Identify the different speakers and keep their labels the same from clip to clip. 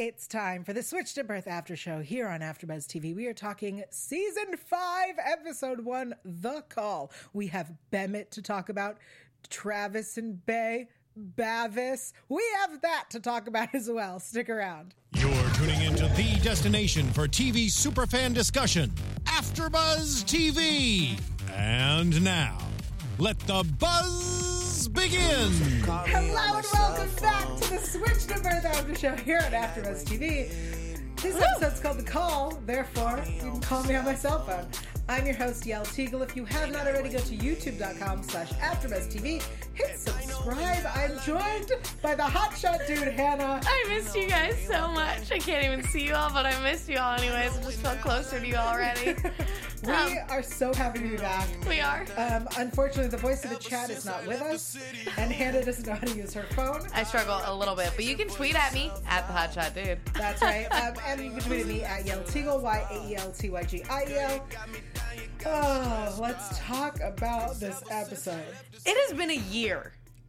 Speaker 1: It's time for the Switched at Birth After Show here on AfterBuzz TV. We are talking season five, episode one, The Call. We have Bemet to talk about, Travis and Bay, Bavis. We have that to talk about as well. Stick around.
Speaker 2: You're tuning into the destination for TV superfan discussion, AfterBuzz TV. And now, let the buzz begin.
Speaker 1: Hello and welcome back to the Switched at Birth After Show here on AfterBuzz TV. This episode's called The Call, therefore, you can call me on my cell phone. I'm your host, Yael Tygiel. If you have not already, go to youtube.com slash AfterBuzzTV. Hit subscribe. I'm joined by the hotshot dude, Hannah.
Speaker 3: I missed you guys so much. I can't even see you all, but I missed you all anyways. I just felt closer to you already.
Speaker 1: We
Speaker 3: Um,
Speaker 1: are so happy to be back.
Speaker 3: we are.
Speaker 1: Um, unfortunately, the voice of the chat is not with us, and Hannah doesn't know how to use her phone.
Speaker 3: I struggle a little bit, but you can tweet at me at the hotshot dude.
Speaker 1: That's right. Um, and you can tweet at me at Yael Tygiel, Y A E L T Y G I E L. Oh, let's talk about this episode.
Speaker 3: It has been a year,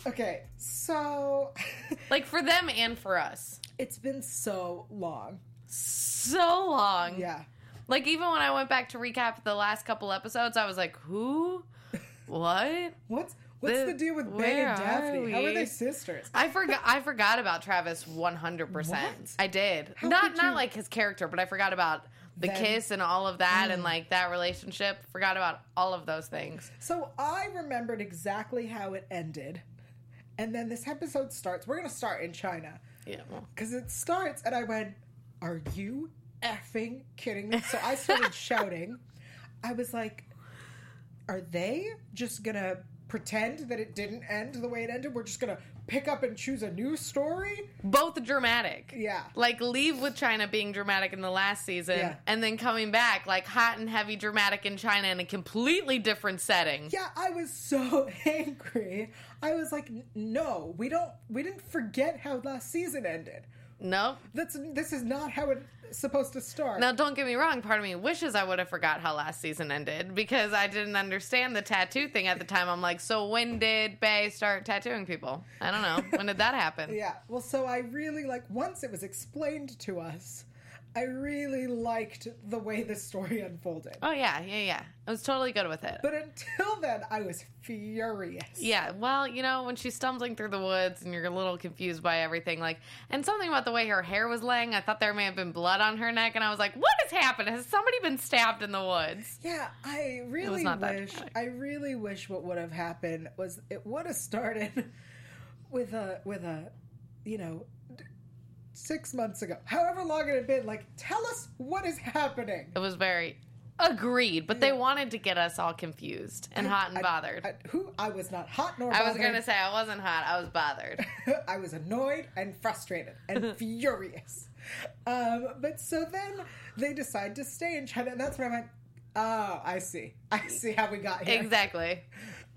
Speaker 1: Okay, so
Speaker 3: like for them and for us.
Speaker 1: it's been so long.
Speaker 3: So long.
Speaker 1: Yeah.
Speaker 3: Like even when I went back to recap the last couple episodes, I was like, who? What?
Speaker 1: What's what's
Speaker 3: The-
Speaker 1: the, deal with Bay
Speaker 3: where
Speaker 1: and Daphne?
Speaker 3: are
Speaker 1: How are they sisters?
Speaker 3: I forgot. I forgot about Travis one hundred percent. I did.
Speaker 1: How
Speaker 3: not not
Speaker 1: you-
Speaker 3: like his character, but I forgot about the kiss and all of that,
Speaker 1: Mm.
Speaker 3: and like that relationship. Forgot about all of those things.
Speaker 1: So I remembered exactly how it ended. And then this episode starts. We're going to start in China.
Speaker 3: Yeah.
Speaker 1: Because it starts, and I went, Are you effing kidding me? So I started shouting. I was like, Are they just going to pretend that it didn't end the way it ended? We're just going to pick up and choose a new story?
Speaker 3: Both dramatic.
Speaker 1: Yeah.
Speaker 3: Like leave with China being dramatic in the last season,
Speaker 1: Yeah.
Speaker 3: and then coming back like hot and heavy dramatic in China in a completely different setting.
Speaker 1: Yeah, I was so angry. I was like, "No, we don't. We didn't forget how last season ended.
Speaker 3: Nope.
Speaker 1: That's this is not how it's supposed to start."
Speaker 3: Now, don't get me wrong. Part of me wishes I would have forgot how last season ended because I didn't understand the tattoo thing at the time. I'm like, so when did Bay start tattooing people? I don't know. When did that happen?
Speaker 1: Yeah. Well, so I really like once it was explained to us, I really liked the way the story unfolded.
Speaker 3: Oh yeah, yeah, yeah. I was totally good with it.
Speaker 1: But until then, I was furious.
Speaker 3: Yeah, well, you know, when she's stumbling through the woods and you're a little confused by everything, like, and something about the way her hair was laying, I thought there may have been blood on her neck, and I was like, what has happened? Has somebody been stabbed in the woods?
Speaker 1: Yeah, I really wish. I really wish what would have happened was it would have started with a with a, you know, six months ago, however long it had been. Like, tell us what is happening.
Speaker 3: It was very agreed, but they wanted to get us all confused and hot and
Speaker 1: I-
Speaker 3: bothered.
Speaker 1: I, who I was not hot nor.
Speaker 3: I was going to say I wasn't hot, I was bothered.
Speaker 1: I was annoyed and frustrated and furious. Um, but so then they decide to stay in China, and that's where I went. Oh, I see. I see how we got here.
Speaker 3: exactly.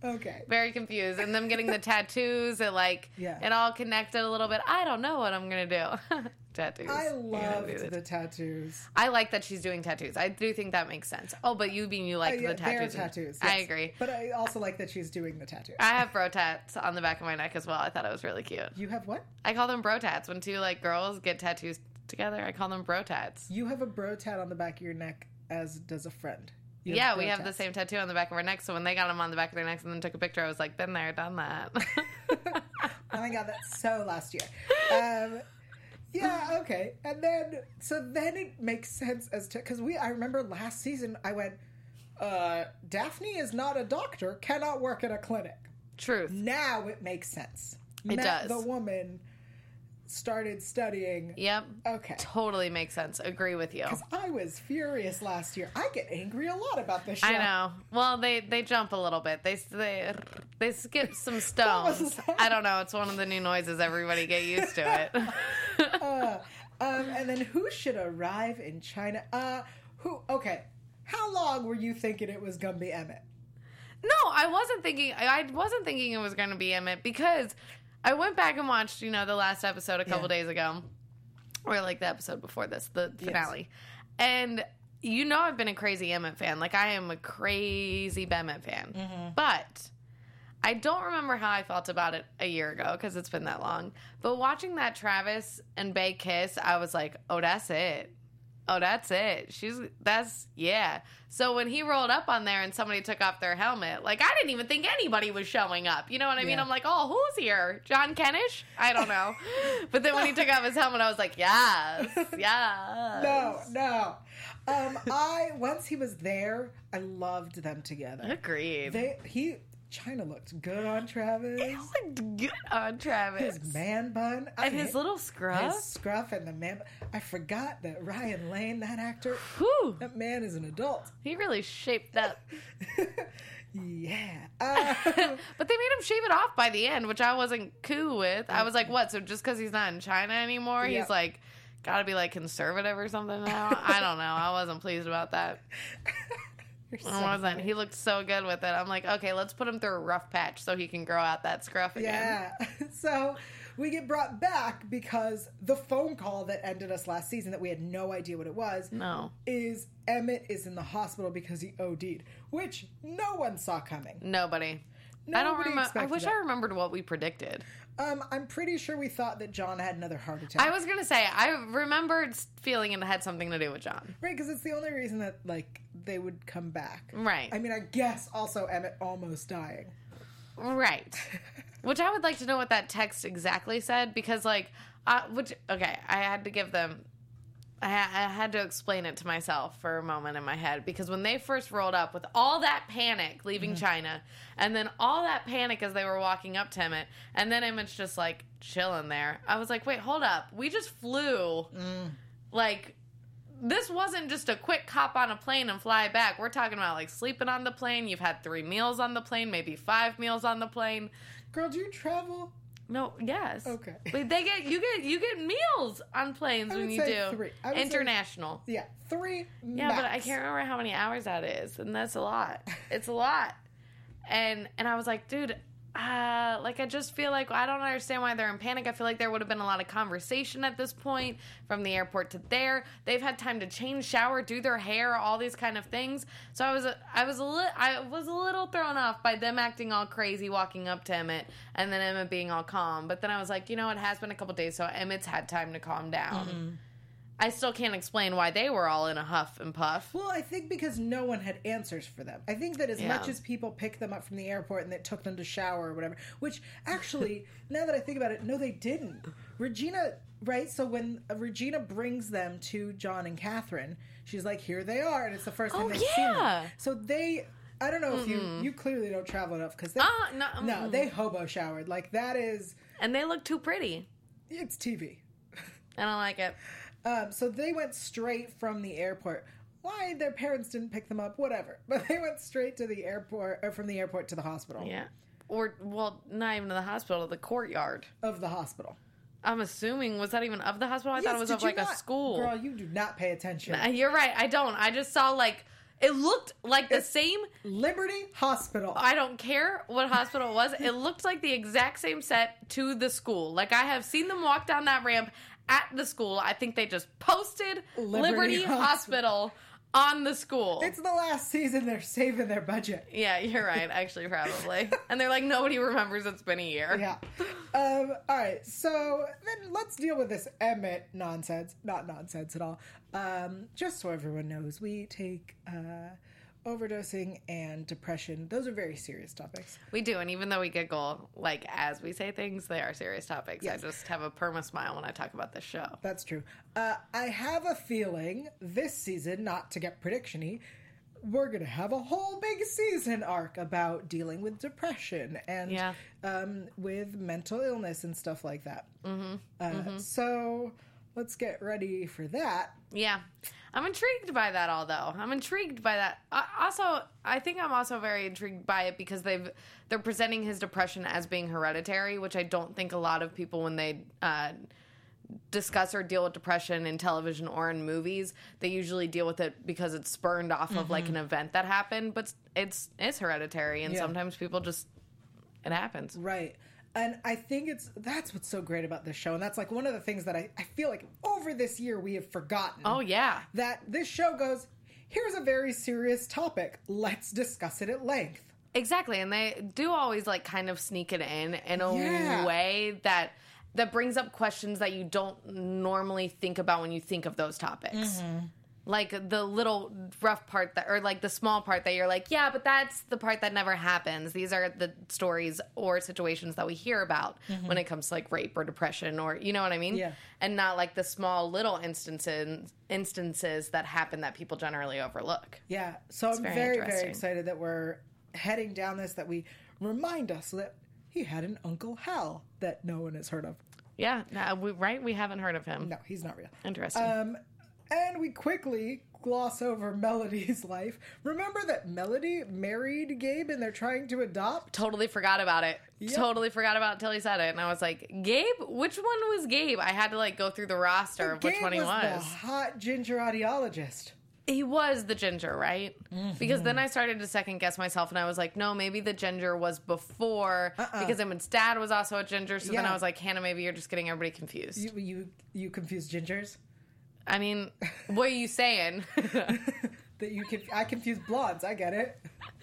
Speaker 1: Okay.
Speaker 3: Very confused. And them getting the tattoos, it like,
Speaker 1: Yeah.
Speaker 3: it all connected a little bit. I don't know what I'm going to do. tattoos.
Speaker 1: I
Speaker 3: gonna do the
Speaker 1: tattoos.
Speaker 3: I like that she's doing tattoos. I do think that makes sense. Oh, but you being you like
Speaker 1: Uh, yeah,
Speaker 3: the tattoos.
Speaker 1: Tattoos.
Speaker 3: I agree.
Speaker 1: But I also like that she's doing the tattoos.
Speaker 3: I have bro tats on the back of my neck as well. I thought it was really cute.
Speaker 1: you have what?
Speaker 3: I call them bro tats when two like girls get tattoos together. I call them bro tats.
Speaker 1: You have a bro tat on the back of your neck, as does a friend. You
Speaker 3: Yeah,
Speaker 1: bro
Speaker 3: we have the same tattoo on the back of our necks. So when they got them on the back of their necks and then took a picture, I was like, been there, done that.
Speaker 1: oh my god, that's so last year. Um, yeah, okay. And then, so then it makes sense as to because we. I remember last season I went. Uh, Daphne is not a doctor, cannot work at a clinic.
Speaker 3: Truth.
Speaker 1: Now it makes sense.
Speaker 3: It
Speaker 1: Met
Speaker 3: does.
Speaker 1: The woman started studying.
Speaker 3: Yep.
Speaker 1: Okay.
Speaker 3: Totally makes sense. Agree with you.
Speaker 1: Because I was furious last year. I get angry a lot about this show.
Speaker 3: I know. Well, they they jump a little bit. They they they skip some stones. I don't know. It's one of the new noises. Everybody get used to it.
Speaker 1: Uh, um, and then who should arrive in China? Uh, who? Okay. How long were you thinking it was gonna be Emmett?
Speaker 3: no, I wasn't thinking. I wasn't thinking it was going to be Emmett because I went back and watched you know the last episode a couple
Speaker 1: Yeah.
Speaker 3: days ago, or like the episode before this, the finale, and. You know I've been a crazy Emmett fan. Like I am a crazy Emmett fan.
Speaker 1: Mm-hmm.
Speaker 3: But I don't remember how I felt about it a year ago because it's been that long. But watching that Travis and Bay kiss, I was like, oh, that's it. Oh, that's it. She's that's yeah. So when he rolled up on there and somebody took off their helmet, like I didn't even think anybody was showing up. You know what I mean?
Speaker 1: Yeah.
Speaker 3: I'm like, oh, who's here? John Kennish? I don't know. but then when he took off his helmet, I was like, yes, yes.
Speaker 1: No, no. Um, I once he was there, I loved them together.
Speaker 3: Agreed.
Speaker 1: They he China looked good on Travis.
Speaker 3: It looked good on Travis.
Speaker 1: His man bun I
Speaker 3: and his
Speaker 1: hate-
Speaker 3: little scruff.
Speaker 1: his scruff and the man. I forgot that Ryan Lane, that actor,
Speaker 3: Whew.
Speaker 1: that man is an adult.
Speaker 3: He really shaped up.
Speaker 1: yeah. Uh,
Speaker 3: but they made him shave it off by the end, which I wasn't cool with. I was like, what? So just because he's not in China anymore,
Speaker 1: Yep.
Speaker 3: he's like, gotta be like conservative or something now? I don't know. I wasn't pleased about that.
Speaker 1: So
Speaker 3: I wasn't. He looked so good with it. I'm like, okay, let's put him through a rough patch so he can grow out that scruff again.
Speaker 1: Yeah. So we get brought back because the phone call that ended us last season that we had no idea what it was
Speaker 3: No,
Speaker 1: is Emmett is in the hospital because he OD'd, which no one saw coming.
Speaker 3: nobody. I don't remember. I wish
Speaker 1: that.
Speaker 3: I remembered what we predicted.
Speaker 1: Um, I'm pretty sure we thought that John had another heart attack.
Speaker 3: I was gonna say I remembered feeling it had something to do with John.
Speaker 1: right because it's the only reason that like they would come back.
Speaker 3: Right.
Speaker 1: I mean, I guess also Emmett almost dying.
Speaker 3: Right. which I would like to know what that text exactly said because, like, uh, which okay, I had to give them. I, I had to explain it to myself for a moment in my head because when they first rolled up with all that panic leaving China, and then all that panic as they were walking up to Emmett, and then Emmett's just like chilling there. I was like, wait, hold up, we just flew, like. This wasn't just a quick hop on a plane and fly back. We're talking about like sleeping on the plane. You've had three meals on the plane, maybe five meals on the plane.
Speaker 1: Girl, do you travel?
Speaker 3: No, yes.
Speaker 1: Okay.
Speaker 3: But they get you get you get meals on planes when you do
Speaker 1: three. I would say-
Speaker 3: international.
Speaker 1: Yeah, three.
Speaker 3: yeah, but I can't remember how many hours that is, and that's a lot. It's a lot. And and I was like, dude, uh, like I just feel like I don't understand why they're in panic. I feel like there would have been a lot of conversation at this point from the airport to there. They've had time to change, shower, do their hair, all these kind of things. So I was I was a li- I was a little thrown off by them acting all crazy walking up to Emmett and then Emmett being all calm. But then I was like, you know, it has been a couple days, so Emmett's had time to calm down. I still can't explain why they were all in a huff and puff.
Speaker 1: Well, I think because no one had answers for them. I think that as
Speaker 3: Yeah.
Speaker 1: much as people picked them up from the airport and it took them to shower or whatever, which actually, now that I think about it, no, they didn't. Regina, right? So when Regina brings them to John and Catherine, she's like, "Here they are," and it's the first time
Speaker 3: Oh,
Speaker 1: they've seen them. So they. I don't know if you you clearly don't travel enough because they
Speaker 3: Uh, no,
Speaker 1: no
Speaker 3: mm-mm.
Speaker 1: they hobo showered like that is
Speaker 3: And they look too pretty.
Speaker 1: it's TV.
Speaker 3: I don't like it.
Speaker 1: Um, so they went straight from the airport. Why their parents didn't pick them up, whatever. But they went straight to the airport, or from the airport to the hospital.
Speaker 3: Yeah. Or, well, not even to the hospital, the courtyard.
Speaker 1: Of the hospital.
Speaker 3: I'm assuming, was that even of the hospital? I thought it was of like a school.
Speaker 1: Girl, you do not pay attention.
Speaker 3: Uh, You're right. I don't. I just saw like, it looked like the same.
Speaker 1: Liberty Hospital.
Speaker 3: I don't care what hospital it was. It looked like the exact same set to the school. Like I have seen them walk down that ramp at the school. I think they just posted
Speaker 1: Liberty
Speaker 3: Liberty,
Speaker 1: Hospital.
Speaker 3: Hospital on the school.
Speaker 1: it's the last season they're saving their budget.
Speaker 3: yeah, you're right. Actually, probably. and they're like, nobody remembers it's been a year.
Speaker 1: Yeah. Um, all right. So then let's deal with this Emmett nonsense. Not nonsense at all. Um, just so everyone knows, we take uh, overdosing and depression. Those are very serious topics.
Speaker 3: We do, and even though we giggle, like as we say things, they are serious topics. I just have a perma smile when I talk about this show.
Speaker 1: That's true. Uh, I have a feeling this season, not to get prediction-y, we're gonna have a whole big season arc about dealing with depression and
Speaker 3: Yeah.
Speaker 1: um, with mental illness and stuff like that. Mm-hmm. Uh, So let's get ready for that.
Speaker 3: Yeah, I'm intrigued by that. Although I'm intrigued by that. I, also, I think I'm also very intrigued by it because they've they're presenting his depression as being hereditary, which I don't think a lot of people when they. Uh, discuss or deal with depression in television or in movies they usually deal with it because it's spurned off of like an event that happened but it's it's hereditary and
Speaker 1: Yeah.
Speaker 3: sometimes people just it happens
Speaker 1: Right. And I think it's that's what's so great about this show. And that's like one of the things that I, I feel like over this year we have forgotten.
Speaker 3: oh yeah
Speaker 1: That this show goes, here's a very serious topic. Let's discuss it at length.
Speaker 3: Exactly, and they do always like kind of sneak it in in a
Speaker 1: Yeah.
Speaker 3: way that that brings up questions that you don't normally think about when you think of those topics.
Speaker 1: Mm-hmm.
Speaker 3: Like the little rough part that, or like the small part that you're like, yeah, but that's the part that never happens. These are the stories or situations that we hear about when it comes to like rape or depression, or you know what I mean?
Speaker 1: Mm-hmm. Yeah.
Speaker 3: And not like the small little instances instances that happen that people generally overlook.
Speaker 1: Yeah. So I'm
Speaker 3: very
Speaker 1: very, very excited that we're heading down this, that we remind us that he had an Uncle Hal that no one has heard of.
Speaker 3: Yeah, no, we, right? We haven't heard of him.
Speaker 1: No, he's not real.
Speaker 3: Interesting.
Speaker 1: Um, and we quickly gloss over Melody's life. Remember that Melody married Gabe and they're trying to adopt?
Speaker 3: totally forgot about it.
Speaker 1: Yep.
Speaker 3: Totally forgot about it until he said it, and I was like, "Gabe, which one was Gabe?" I had to like go through the roster of which
Speaker 1: Gabe
Speaker 3: one he
Speaker 1: was,
Speaker 3: was.
Speaker 1: the hot ginger audiologist.
Speaker 3: He was the ginger, right?
Speaker 1: Mm-hmm.
Speaker 3: Because then I started to second guess myself, and I was like, "No, maybe the ginger was before."
Speaker 1: Uh-uh.
Speaker 3: Because Emmett's dad was also a ginger, so then I was like, "Hannah, maybe you're just getting everybody confused."
Speaker 1: You you you confuse gingers?
Speaker 3: I mean, what are you saying?
Speaker 1: That you can I confuse blondes. I get it.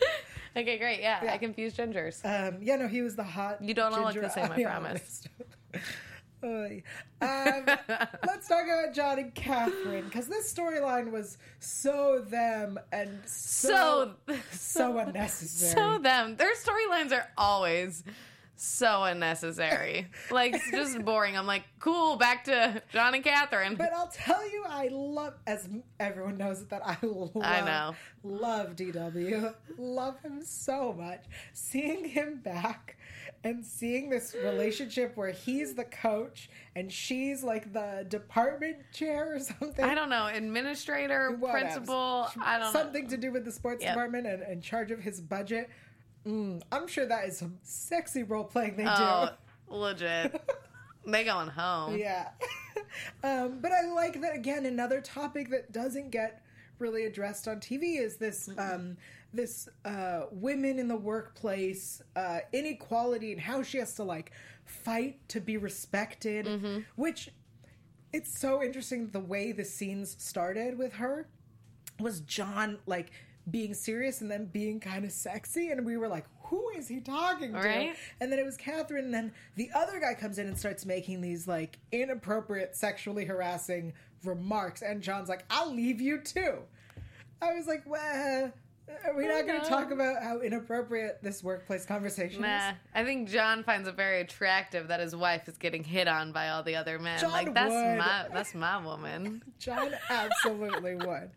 Speaker 3: okay, great. Yeah,
Speaker 1: Yeah.
Speaker 3: I confused gingers.
Speaker 1: Um, yeah, no, he was the hot.
Speaker 3: You don't all look
Speaker 1: ginger
Speaker 3: the same, I promise.
Speaker 1: Oy. um, let's talk about John and Catherine because this storyline was so them and so
Speaker 3: so,
Speaker 1: so unnecessary.
Speaker 3: So them. Their storylines are always so unnecessary. like it's just boring. I'm like, cool, back to John and Catherine.
Speaker 1: But I'll tell you, I love, as everyone knows that I love,
Speaker 3: I know.
Speaker 1: love DW, love him so much. Seeing him back and seeing this relationship where he's the coach and she's like the department chair or something.
Speaker 3: I don't know, administrator,
Speaker 1: Whatever.
Speaker 3: principal, I don't
Speaker 1: something
Speaker 3: know.
Speaker 1: to do with the sports
Speaker 3: Yep.
Speaker 1: department and in charge of his budget. Mm, I'm sure that is some sexy role playing they
Speaker 3: Oh,
Speaker 1: do.
Speaker 3: legit. they going home.
Speaker 1: Yeah. um, but I like that again. Another topic that doesn't get really addressed on TV is this um, this uh, women in the workplace uh, inequality and how she has to like fight to be respected. Which it's so interesting the way the scenes started with her was John like being serious and then being kind of sexy and we were like who is he talking to
Speaker 3: Right.
Speaker 1: and then it was catherine and then the other guy comes in and starts making these like inappropriate sexually harassing remarks and john's like i'll leave you too i was like well are we oh, not going to talk about how inappropriate this workplace conversation
Speaker 3: Nah,
Speaker 1: is
Speaker 3: I think John finds it very attractive that his wife is getting hit on by all the other men.
Speaker 1: John
Speaker 3: like that's
Speaker 1: would.
Speaker 3: my that's my woman.
Speaker 1: John absolutely would.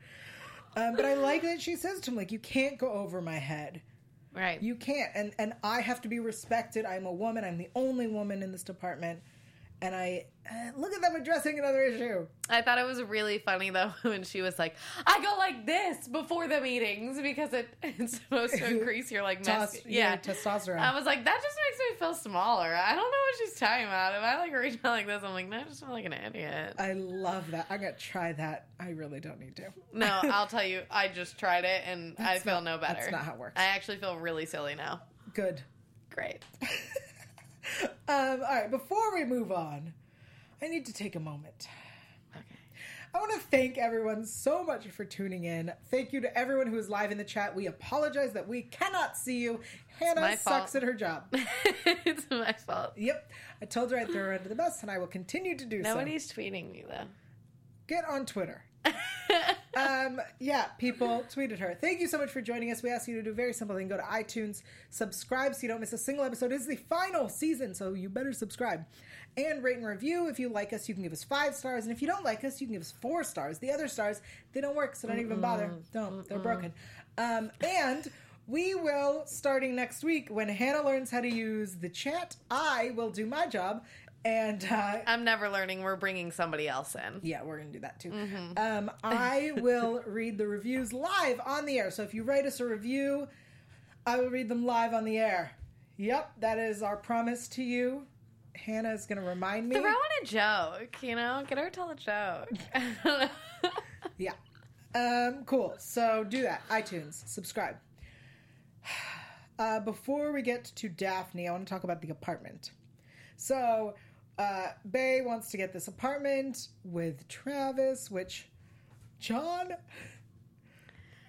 Speaker 1: Um, but I like that she says to him, like, you can't go over my head.
Speaker 3: Right.
Speaker 1: You can't. And and I have to be respected. I'm a woman. I'm the only woman in this department. And I uh, look at them addressing another issue.
Speaker 3: I thought it was really funny though when she was like, "I go like this before the meetings because it, it's supposed to increase your like
Speaker 1: your
Speaker 3: yeah
Speaker 1: testosterone.
Speaker 3: I was like, that just makes me feel smaller. I don't know what she's talking about. If I like reach out like this, I'm like, no, I just feel like an idiot.
Speaker 1: I love that. I'm gonna try that. I really don't need to.
Speaker 3: No, I'll tell you, I just tried it and I feel
Speaker 1: not-
Speaker 3: no better.
Speaker 1: that's not how it works.
Speaker 3: I actually feel really silly now.
Speaker 1: Good.
Speaker 3: Great.
Speaker 1: Um, all right. Before we move on, I need to take a moment.
Speaker 3: Okay.
Speaker 1: I want to thank everyone so much for tuning in. Thank you to everyone who is live in the chat. We apologize that we cannot see you. Hannah sucks at her job.
Speaker 3: it's my fault.
Speaker 1: Yep. I told her I'd throw her under the bus, and I will continue to do so.
Speaker 3: Nobody's tweeting me though.
Speaker 1: Get on Twitter. um, yeah, people tweeted her. Thank you so much for joining us. We ask you to do a very simple thing. Go to iTunes, subscribe so you don't miss a single episode. It's the final season, so you better subscribe. And rate and review. If you like us, you can give us five stars. And if you don't like us, you can give us four stars. The other stars, they don't work, so don't even bother. Don't. They're broken. Um, and we will, starting next week, when Hannah learns how to use the chat, I will do my job. And uh,
Speaker 3: I'm never learning. We're bringing somebody else in.
Speaker 1: yeah, we're gonna do that too. Um, I will read the reviews live on the air. So if you write us a review, I will read them live on the air. Yep, that is our promise to you. Hannah is gonna remind me.
Speaker 3: Throw in a joke, you know? Get her to tell a joke.
Speaker 1: Yeah. Um, cool. So do that. iTunes, subscribe. Uh, before we get to Daphne, I want to talk about the apartment. So, uh, Bay wants to get this apartment with Travis, which John,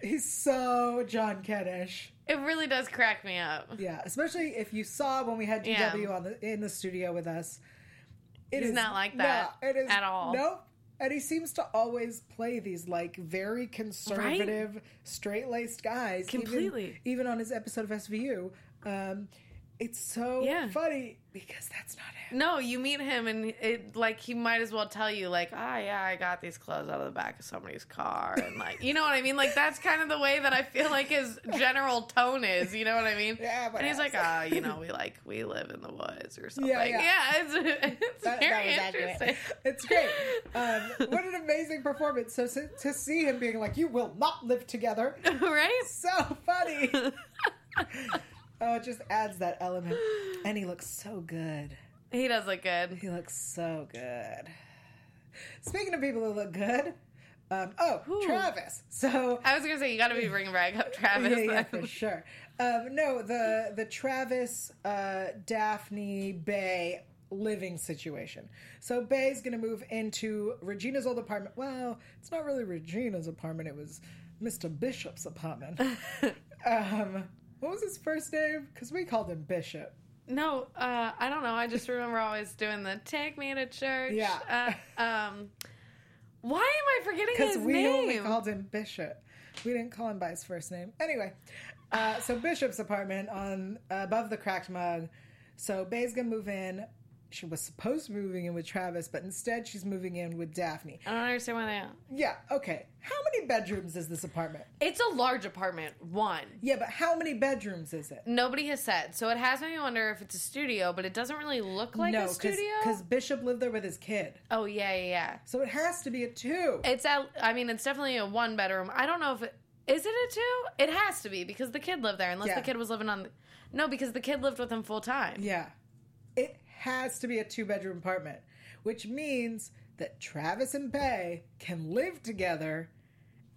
Speaker 1: he's so John Kennish.
Speaker 3: It really does crack me up.
Speaker 1: Yeah, especially if you saw when we had
Speaker 3: Yeah.
Speaker 1: DW on the in the studio with us. It
Speaker 3: He's
Speaker 1: is-
Speaker 3: not like that
Speaker 1: no, it is
Speaker 3: at all.
Speaker 1: Nope. And he seems to always play these like very conservative, straight laced guys. even-
Speaker 3: Completely.
Speaker 1: Even, on his episode of SVU. Um, it's so
Speaker 3: Yeah.
Speaker 1: funny because that's not him.
Speaker 3: No, you meet him and it like he might as well tell you like, ah, yeah, I got these clothes out of the back of somebody's car, and like, you know what I mean? Like that's kind of the way that I feel like his general tone is. You know what I mean?
Speaker 1: Yeah, but
Speaker 3: and he's like, ah, you know, we like we live in the woods or something.
Speaker 1: Yeah,
Speaker 3: Yeah,
Speaker 1: yeah.
Speaker 3: it's it's
Speaker 1: That- that
Speaker 3: very
Speaker 1: accurate.
Speaker 3: interesting.
Speaker 1: It's great. Um, what an amazing performance. So, so to see him being like, "You will not live together,"
Speaker 3: right?
Speaker 1: so funny. Oh, it just adds that element. And he looks so good.
Speaker 3: He does look good.
Speaker 1: He looks so good. Speaking of people who look good, um, oh,
Speaker 3: Who?
Speaker 1: Travis. So
Speaker 3: I was gonna say you got to be bringing back up Travis.
Speaker 1: yeah, yeah, for sure. Um, no, the the Travis, uh, Daphne, Bay living situation. So Bay's gonna move into Regina's old apartment. Well, it's not really Regina's apartment. It was Mr. Bishop's apartment. um, what was his first name? Because we called him Bishop.
Speaker 3: No, uh, I don't know. I just remember always doing the "Take Me to Church."
Speaker 1: Yeah.
Speaker 3: Uh, um, why am I forgetting his name?
Speaker 1: Because we only called him Bishop. We didn't call him by his first name. Anyway, uh, so Bishop's apartment on above the cracked mug. So Bay's gonna move in. She was supposed to be moving in with Travis, but instead she's moving in with Daphne.
Speaker 3: I don't understand why they.
Speaker 1: Yeah, okay. How many bedrooms is this apartment?
Speaker 3: It's a large apartment. One.
Speaker 1: Yeah, but how many bedrooms is it?
Speaker 3: Nobody has said, so it has me wonder if it's a studio, but it doesn't really look like
Speaker 1: no,
Speaker 3: a studio.
Speaker 1: because Bishop lived there with his kid,
Speaker 3: oh yeah, yeah, yeah.
Speaker 1: so it has to be a two.
Speaker 3: It's at. I mean, it's definitely a one bedroom. I don't know if it is it a two. It has to be because the kid lived there, unless
Speaker 1: Yeah.
Speaker 3: the kid was living on. The, no, because the kid lived with him full time.
Speaker 1: Yeah. It has to be a two bedroom apartment, which means that Travis and Bay can live together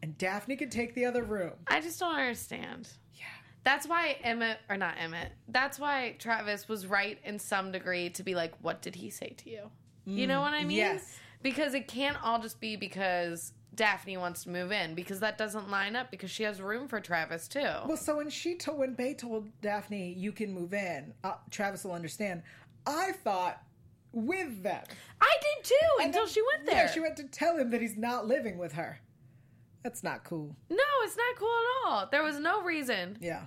Speaker 1: and Daphne can take the other room.
Speaker 3: I just don't understand.
Speaker 1: Yeah.
Speaker 3: That's why Emmett, or not Emmett, that's why Travis was right in some degree to be like, what did he say to you? You know what I mean?
Speaker 1: yes.
Speaker 3: Because it can't all just be because Daphne wants to move in, because that doesn't line up because she has room for Travis too.
Speaker 1: Well, so when she told, when Bay told Daphne, you can move in, uh, Travis will understand. I thought with them.
Speaker 3: I did too
Speaker 1: And
Speaker 3: until
Speaker 1: then-
Speaker 3: she went there.
Speaker 1: Yeah, she went to tell him that he's not living with her. That's not cool.
Speaker 3: no, it's not cool at all. There was no reason.
Speaker 1: Yeah.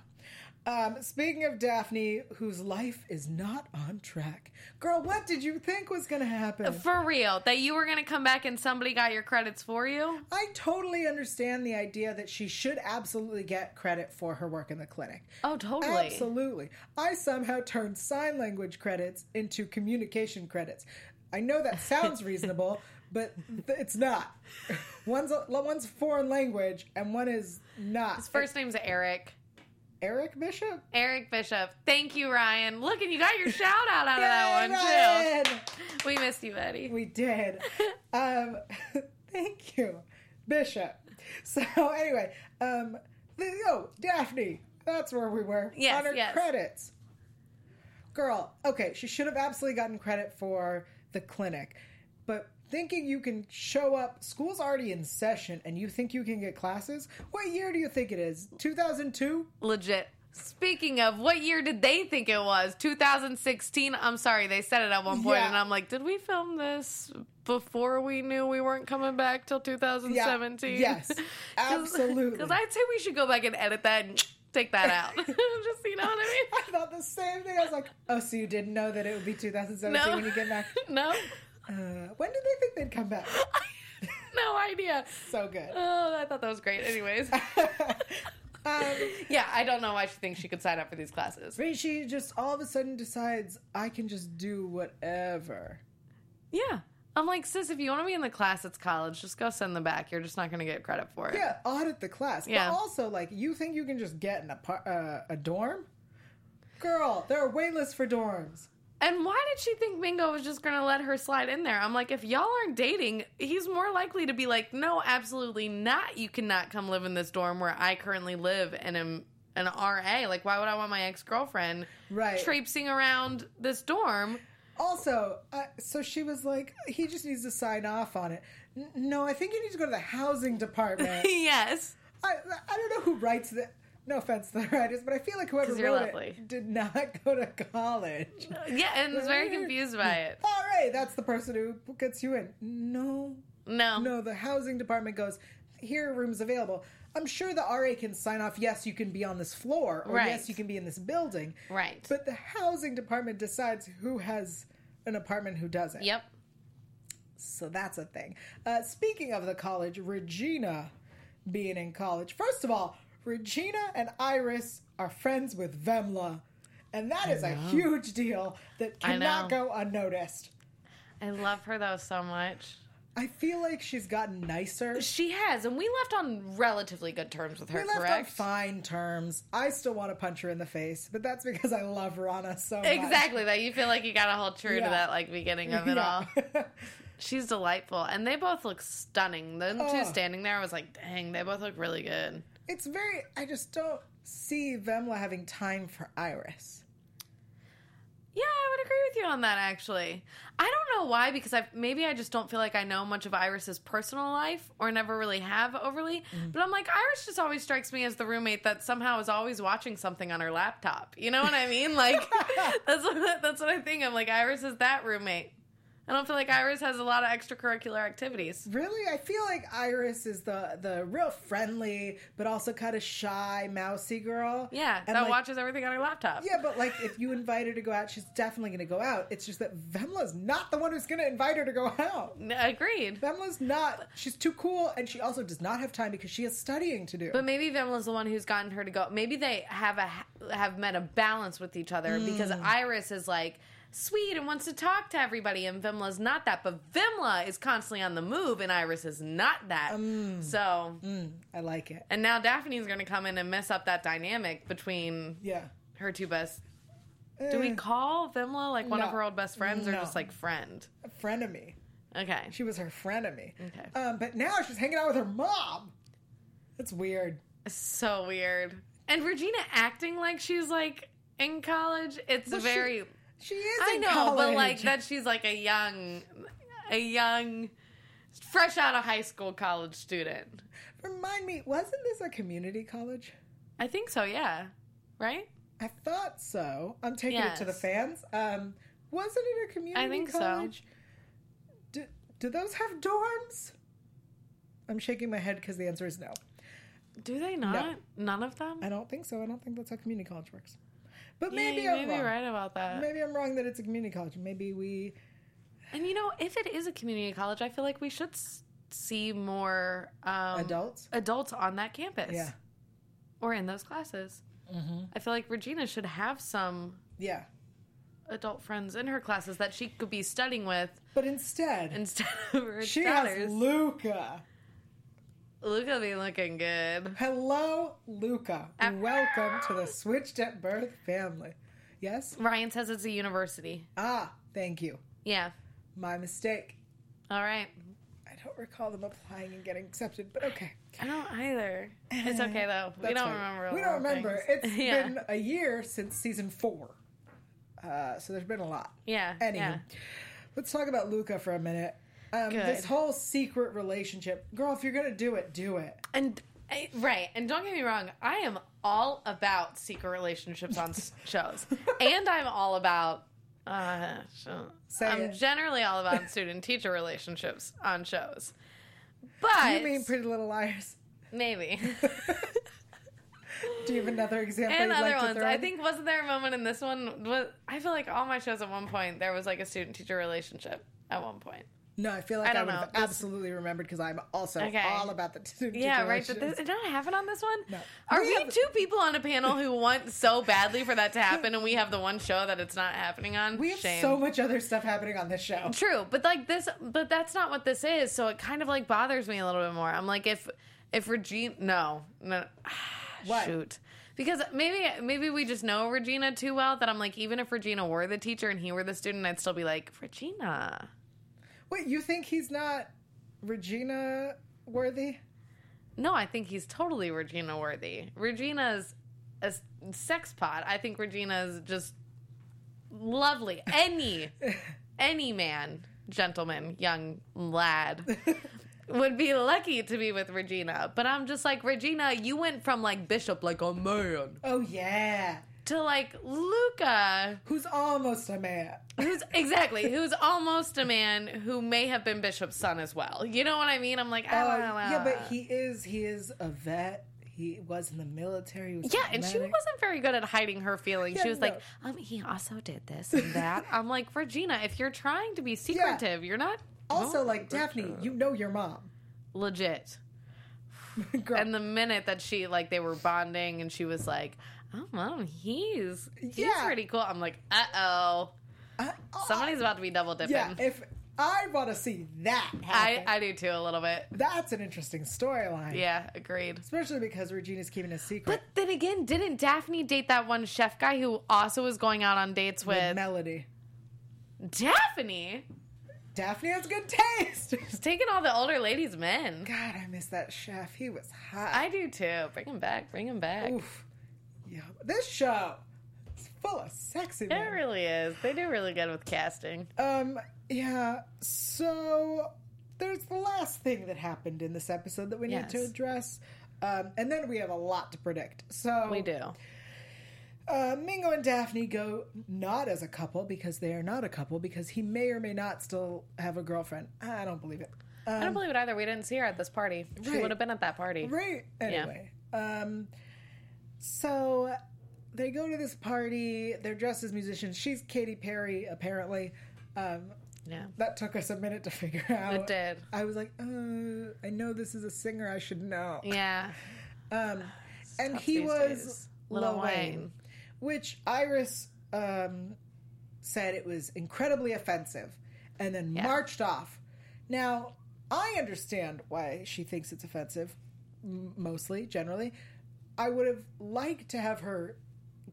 Speaker 1: Um, speaking of Daphne, whose life is not on track. Girl, what did you think was going to happen?
Speaker 3: For real, that you were going to come back and somebody got your credits for you?
Speaker 1: I totally understand the idea that she should absolutely get credit for her work in the clinic.
Speaker 3: Oh, totally.
Speaker 1: Absolutely. I somehow turned sign language credits into communication credits. I know that sounds reasonable, but th- it's not. One's a, one's foreign language and one is not.
Speaker 3: His first name's Eric.
Speaker 1: Eric Bishop.
Speaker 3: Eric Bishop. Thank you, Ryan. Look, and you got your shout out out of that one,
Speaker 1: Ryan!
Speaker 3: too. We missed you, Betty.
Speaker 1: We did. Um, thank you, Bishop. So anyway, um, the, oh Daphne, that's where we were
Speaker 3: Yes,
Speaker 1: on her
Speaker 3: yes.
Speaker 1: credits. Girl, okay, she should have absolutely gotten credit for the clinic, but thinking you can show up, school's already in session, and you think you can get classes. What year do you think it is? Two thousand two.
Speaker 3: Legit. Speaking of, what year did they think it was? 2016? I'm sorry, they said it at one point,
Speaker 1: Yeah.
Speaker 3: and I'm like, did we film this before we knew we weren't coming back till 2017?
Speaker 1: yes, absolutely.
Speaker 3: Because I'd say we should go back and edit that and take that out. Just, you know what I mean?
Speaker 1: I thought the same thing. I was like, oh, so you didn't know that it would be 2017
Speaker 3: No.
Speaker 1: when you get back?
Speaker 3: No.
Speaker 1: Uh, when did they think they'd come back?
Speaker 3: no idea.
Speaker 1: So good.
Speaker 3: Oh, I thought that was great. Anyways.
Speaker 1: um,
Speaker 3: yeah, I don't know why she thinks she could sign up for these classes.
Speaker 1: Right, she just all of a sudden decides I can just do whatever.
Speaker 3: Yeah. I'm like, sis, if you want to be in the class, it's college. Just go send them back. You're just not going to get credit for it.
Speaker 1: Yeah, audit the class.
Speaker 3: Yeah.
Speaker 1: But also, like, you think you can just get in a uh, a dorm? Girl, there are waitlists for dorms.
Speaker 3: And why did she think Mingo was just going to let her slide in there? I'm like, if y'all aren't dating, he's more likely to be like, no, absolutely not. You cannot come live in this dorm where I currently live and am an RA. Like, why would I want my ex girlfriend
Speaker 1: Right.
Speaker 3: traipsing around this dorm?
Speaker 1: Also, uh, so she was like, he just needs to sign off on it. N- no, I think you need to go to the housing department.
Speaker 3: yes.
Speaker 1: I, I don't know who writes that. No offense to the writers, but I feel like whoever wrote
Speaker 3: lovely.
Speaker 1: it did not go to college.
Speaker 3: Yeah, and was very confused by it.
Speaker 1: All right, that's the person who gets you in. No,
Speaker 3: No.
Speaker 1: no, the housing department goes, here are rooms available. I'm sure the RA can sign off, yes, you can be on this floor, or
Speaker 3: Right.
Speaker 1: yes, you can be in this building.
Speaker 3: Right.
Speaker 1: But the housing department decides who has an apartment, who doesn't.
Speaker 3: Yep.
Speaker 1: So that's a thing. Uh, speaking of the college, Regina being in college. First of all, Regina and Iris are friends with Vimla. And that is a huge deal that cannot go unnoticed.
Speaker 3: I love her though so much.
Speaker 1: I feel like she's gotten nicer.
Speaker 3: She has, and we left on relatively good terms with her,
Speaker 1: We left
Speaker 3: correct?
Speaker 1: on fine terms. I still want to punch her in the face, but that's because I love Rana so much.
Speaker 3: Exactly that you feel like you gotta hold true
Speaker 1: Yeah.
Speaker 3: to that like beginning of it all. She's delightful, and they both look stunning. The
Speaker 1: Oh.
Speaker 3: two standing there, I was like, dang, they both look really good.
Speaker 1: It's very. I just don't see Vimla having time for Iris.
Speaker 3: Yeah, I would agree with you on that. Actually, I don't know why because I maybe I just don't feel like I know much of Iris's personal life or never really have overly.
Speaker 1: Mm.
Speaker 3: But I'm like Iris just always strikes me as the roommate that somehow is always watching something on her laptop. You know what I mean? Like that's what that's what I think. I'm like Iris is that roommate. I don't feel like Iris has a lot of extracurricular activities.
Speaker 1: Really, I feel like Iris is the the real friendly, but also kind of shy, mousy girl.
Speaker 3: Yeah,
Speaker 1: And,
Speaker 3: that
Speaker 1: like,
Speaker 3: watches everything on her laptop.
Speaker 1: Yeah, but like if you invite her to go out, she's definitely going to go out. It's just that Vimla's not the one who's going to invite her to go out.
Speaker 3: Agreed.
Speaker 1: Vimla's not. She's too cool, and she also does not have time because she has studying to do.
Speaker 3: But maybe Vimla's the one who's gotten her to go. Maybe they have a have met a balance with each other because
Speaker 1: Mm.
Speaker 3: Iris is like sweet and wants to talk to everybody, and Vimla's not that. But Vimla is constantly on the move, and Iris is not that.
Speaker 1: Um,
Speaker 3: So,
Speaker 1: Mm, I like it.
Speaker 3: and now Daphne's going to come in and mess up that dynamic between
Speaker 1: Yeah.
Speaker 3: her two best. Do we
Speaker 1: Eh,
Speaker 3: call Vimla like one of her old best friends, or
Speaker 1: No.
Speaker 3: just like friend?
Speaker 1: a frenemy?
Speaker 3: Okay.
Speaker 1: She was her frenemy.
Speaker 3: Okay.
Speaker 1: Um, but now she's hanging out with her mom. That's weird.
Speaker 3: So weird. And Regina acting like she's like in college. It's
Speaker 1: Well,
Speaker 3: very.
Speaker 1: She is.
Speaker 3: A
Speaker 1: college.
Speaker 3: I know, but like that she's like a young, a young, fresh out of high school college student.
Speaker 1: Remind me, wasn't this a community college?
Speaker 3: I think so. Yeah. Right.
Speaker 1: I thought so. I'm taking it to the fans. Um, wasn't it a community college?
Speaker 3: I think so.
Speaker 1: Do, do those have dorms? I'm shaking my head because the answer is no.
Speaker 3: Do they not? None of them.
Speaker 1: I don't think so. I don't think that's how community college works. But
Speaker 3: Yeah,
Speaker 1: maybe
Speaker 3: you
Speaker 1: I'm
Speaker 3: may be
Speaker 1: wrong.
Speaker 3: right about that.
Speaker 1: Maybe I'm wrong that it's a community college. Maybe we.
Speaker 3: And you know, if it is a community college, I feel like we should s- see more um,
Speaker 1: Adults?
Speaker 3: adults on that campus.
Speaker 1: Yeah.
Speaker 3: Or in those classes.
Speaker 1: Mm-hmm.
Speaker 3: I feel like Regina should have some
Speaker 1: Yeah.
Speaker 3: adult friends in her classes that she could be studying with
Speaker 1: But instead,
Speaker 3: instead of her
Speaker 1: she
Speaker 3: daughters.
Speaker 1: has Luca.
Speaker 3: Luca be looking good.
Speaker 1: Hello, Luca.
Speaker 3: Ah.
Speaker 1: Welcome to the Switched at Birth family. Yes?
Speaker 3: Ryan says it's a university.
Speaker 1: Ah, thank you.
Speaker 3: Yeah.
Speaker 1: My mistake.
Speaker 3: All right.
Speaker 1: I don't recall them applying and getting accepted, but okay.
Speaker 3: I don't either. It's okay though. we don't
Speaker 1: fine.
Speaker 3: remember.
Speaker 1: We don't remember.
Speaker 3: things.
Speaker 1: It's
Speaker 3: yeah.
Speaker 1: been a year since season four. Uh, so there's been a lot.
Speaker 3: yeah.
Speaker 1: Anywho,
Speaker 3: yeah.
Speaker 1: let's talk about Luca for a minute. Um, this whole secret relationship. Girl, if you're going to do it, do it.
Speaker 3: And I- right, and don't get me wrong, I am all about secret relationships on shows, and I'm all about. Uh,
Speaker 1: Say
Speaker 3: I'm
Speaker 1: it.
Speaker 3: generally all about student-teacher relationships on shows, but
Speaker 1: you mean Pretty Little Liars?
Speaker 3: maybe.
Speaker 1: Do you have another example?
Speaker 3: and other
Speaker 1: like
Speaker 3: ones. I think wasn't there a moment in this one? Was, I feel like all my shows at one point there was like a student-teacher relationship at one point.
Speaker 1: No, I feel like
Speaker 3: I
Speaker 1: I,
Speaker 3: don't
Speaker 1: would
Speaker 3: know. This-
Speaker 1: absolutely remembered because I'm also
Speaker 3: Okay.
Speaker 1: all about the two
Speaker 3: Yeah, right. But this, it not happen on this one.
Speaker 1: No.
Speaker 3: Are
Speaker 1: We
Speaker 3: we,
Speaker 1: have-
Speaker 3: two people on a panel who want so badly for that to happen, and we have the one show that it's not happening on?
Speaker 1: We have
Speaker 3: Shame.
Speaker 1: so much other stuff happening on this show.
Speaker 3: True, but like this, but that's not what this is. So it kind of like bothers me a little bit more. I'm like, if if Regina, no, no,
Speaker 1: What?
Speaker 3: shoot, because maybe maybe we just know Regina too well that I'm like, even if Regina were the teacher and he were the student, I'd still be like, Regina.
Speaker 1: Wait, you think he's not Regina worthy?
Speaker 3: No, I think he's totally Regina worthy. Regina's a sex pot. I think Regina's just lovely. Any any man, gentleman, young lad would be lucky to be with Regina. But I'm just like, Regina, you went from like Bishop, like a man,
Speaker 1: Oh yeah.
Speaker 3: To like Luca,
Speaker 1: Who's almost a man.
Speaker 3: who's exactly, who's almost a man who may have been Bishop's son as well. You know what I mean? I'm like, I
Speaker 1: Uh,
Speaker 3: don't know.
Speaker 1: yeah, but he is he is a vet. He was in the military.
Speaker 3: Yeah, and she wasn't very good at hiding her feelings.
Speaker 1: Yeah,
Speaker 3: she was like,
Speaker 1: no.
Speaker 3: um, he also did this and that. I'm like, Regina, if you're trying to be secretive, you're not
Speaker 1: also like Daphne. You know your mom.
Speaker 3: legit. And the minute that she like they were bonding and she was like, "Oh, mom, he's he's
Speaker 1: Yeah.
Speaker 3: pretty cool." I'm like, "Uh oh, somebody's about to be double dipping."
Speaker 1: yeah, if I want to see that
Speaker 3: I I do too a little bit.
Speaker 1: that's an interesting storyline.
Speaker 3: Yeah, agreed.
Speaker 1: especially because Regina's keeping a secret
Speaker 3: But then again, didn't Daphne date that one chef guy who also was going out on dates
Speaker 1: with
Speaker 3: with
Speaker 1: Melody.
Speaker 3: Daphne?
Speaker 1: Daphne has good taste.
Speaker 3: She's taking all the older ladies' men.
Speaker 1: God, I miss that chef. He was hot.
Speaker 3: I do too. Bring him back. Bring him back.
Speaker 1: Oof. Yeah, this show is full of sexy
Speaker 3: It
Speaker 1: men.
Speaker 3: really is. They do really good with casting.
Speaker 1: Um, yeah. So there's the last thing that happened in this episode that we need to address. Um, and then we have a lot to predict. So
Speaker 3: We do.
Speaker 1: Uh, Mingo and Daphne go not as a couple because they are not a couple because he may or may not still have a girlfriend. I don't believe it.
Speaker 3: I don't believe it either. We didn't see her at this party. She
Speaker 1: Right.
Speaker 3: would have been at that party.
Speaker 1: Right. Anyway. Um so they go to this party. They're dressed as musicians. She's Katy Perry, apparently. Um
Speaker 3: Yeah.
Speaker 1: that took us a minute to figure out.
Speaker 3: It did.
Speaker 1: I was like, uh, I know this is a singer. I should know.
Speaker 3: Yeah.
Speaker 1: Um, and he was Lil Wayne,
Speaker 3: Wayne.
Speaker 1: which Iris um, said it was incredibly offensive, and then
Speaker 3: Yeah.
Speaker 1: marched off. Now I understand why she thinks it's offensive, mostly, generally. I would have liked to have her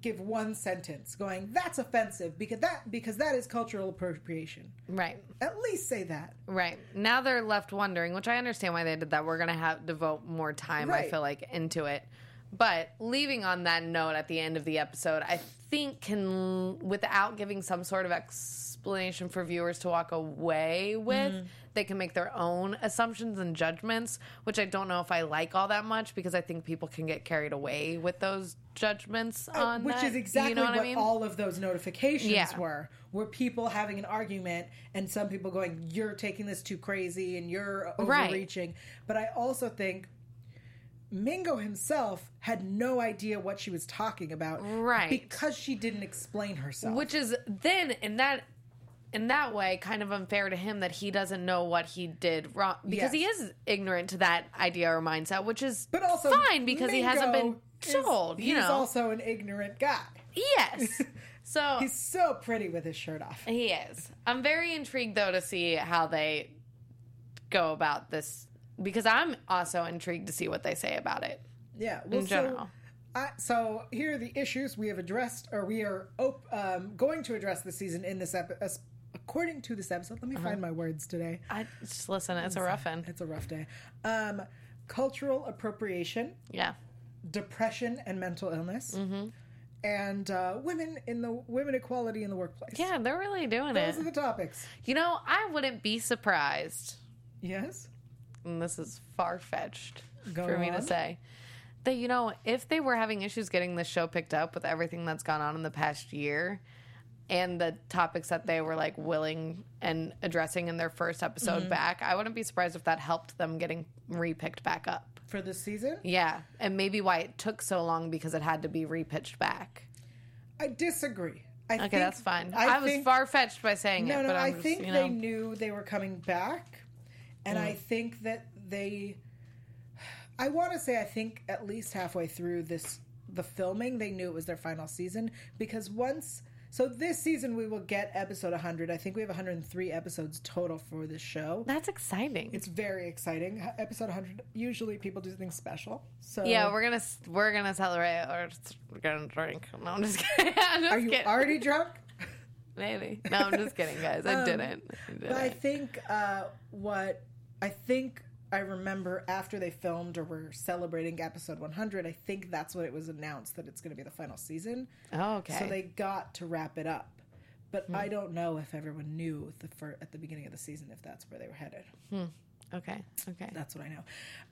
Speaker 1: give one sentence going that's offensive because that because that is cultural appropriation
Speaker 3: Right.
Speaker 1: at least say that
Speaker 3: Right. Now they're left wondering, which I understand why they did that. We're going to have devote more time, I feel like, into it. But leaving on that note at the end of the episode, I think can, without giving some sort of explanation for viewers to walk away with,
Speaker 1: Mm-hmm.
Speaker 3: they can make their own assumptions and judgments, which I don't know if I like all that much because I think people can get carried away with those judgments on
Speaker 1: Uh, which
Speaker 3: that.
Speaker 1: is exactly
Speaker 3: you know what,
Speaker 1: what,
Speaker 3: I mean?
Speaker 1: all of those notifications
Speaker 3: Yeah.
Speaker 1: were were people having an argument and some people going you're taking this too crazy and you're
Speaker 3: Right.
Speaker 1: overreaching but i also think mingo himself had no idea what she was talking about
Speaker 3: Right.
Speaker 1: because she didn't explain herself.
Speaker 3: Which is then in that in that way kind of unfair to him that he doesn't know what he did wrong because he is ignorant to that idea or mindset which is
Speaker 1: but also
Speaker 3: fine because he hasn't been
Speaker 1: Mingo is-
Speaker 3: told you
Speaker 1: he's
Speaker 3: know?
Speaker 1: also an ignorant guy.
Speaker 3: Yes. So
Speaker 1: he's so pretty with his shirt off.
Speaker 3: He is. I'm very intrigued though to see how they go about this because i'm also intrigued to see what they say about it
Speaker 1: Yeah, well,
Speaker 3: in
Speaker 1: so,
Speaker 3: general.
Speaker 1: I, so here are the issues we have addressed, or we are op- um, going to address this season in this episode. According to this episode, let me
Speaker 3: Uh-huh.
Speaker 1: find my words today.
Speaker 3: i just listen it's a rough one
Speaker 1: It's a rough day. Um, cultural appropriation,
Speaker 3: yeah
Speaker 1: depression and mental illness,
Speaker 3: Mm-hmm.
Speaker 1: and uh, women in the women equality in the workplace.
Speaker 3: yeah they're really doing
Speaker 1: those
Speaker 3: it Those
Speaker 1: are the topics.
Speaker 3: you know i wouldn't be surprised
Speaker 1: Yes.
Speaker 3: And this is far fetched for me to say, that you know, if they were having issues getting this show picked up with everything that's gone on in the past year and the topics that they were like willing and addressing in their first episode
Speaker 1: Mm-hmm.
Speaker 3: back, I wouldn't be surprised if that helped them getting repicked back up.
Speaker 1: For this season,
Speaker 3: Yeah, and maybe why it took so long because it had to be repitched back.
Speaker 1: I disagree. I
Speaker 3: Okay,
Speaker 1: think,
Speaker 3: that's fine. I, was
Speaker 1: think-
Speaker 3: far fetched by saying
Speaker 1: No,
Speaker 3: it,
Speaker 1: no,
Speaker 3: but I'm just,
Speaker 1: think
Speaker 3: you
Speaker 1: they
Speaker 3: know, Mm.
Speaker 1: knew they were coming back, and I think that they. I want to say I think at least halfway through this the filming they knew it was their final season because once so this season we will get episode 100 i think we have 103 episodes total for this show
Speaker 3: that's exciting.
Speaker 1: it's very exciting episode 100 usually people do things special so
Speaker 3: yeah, we're gonna we're gonna celebrate or we're gonna drink. No, I'm just kidding. I'm just
Speaker 1: are you
Speaker 3: kidding.
Speaker 1: already drunk
Speaker 3: Maybe. No, I'm just kidding, guys. I didn't. I
Speaker 1: Um, But I think uh, what I think I remember after they filmed or were celebrating episode 100, I think that's when it was announced that it's going to be the final season.
Speaker 3: Oh, okay. Hmm.
Speaker 1: So they got to wrap it up. But I don't know if everyone knew the fir- at the beginning of the season if that's where they were headed.
Speaker 3: Okay. Okay.
Speaker 1: That's what I know.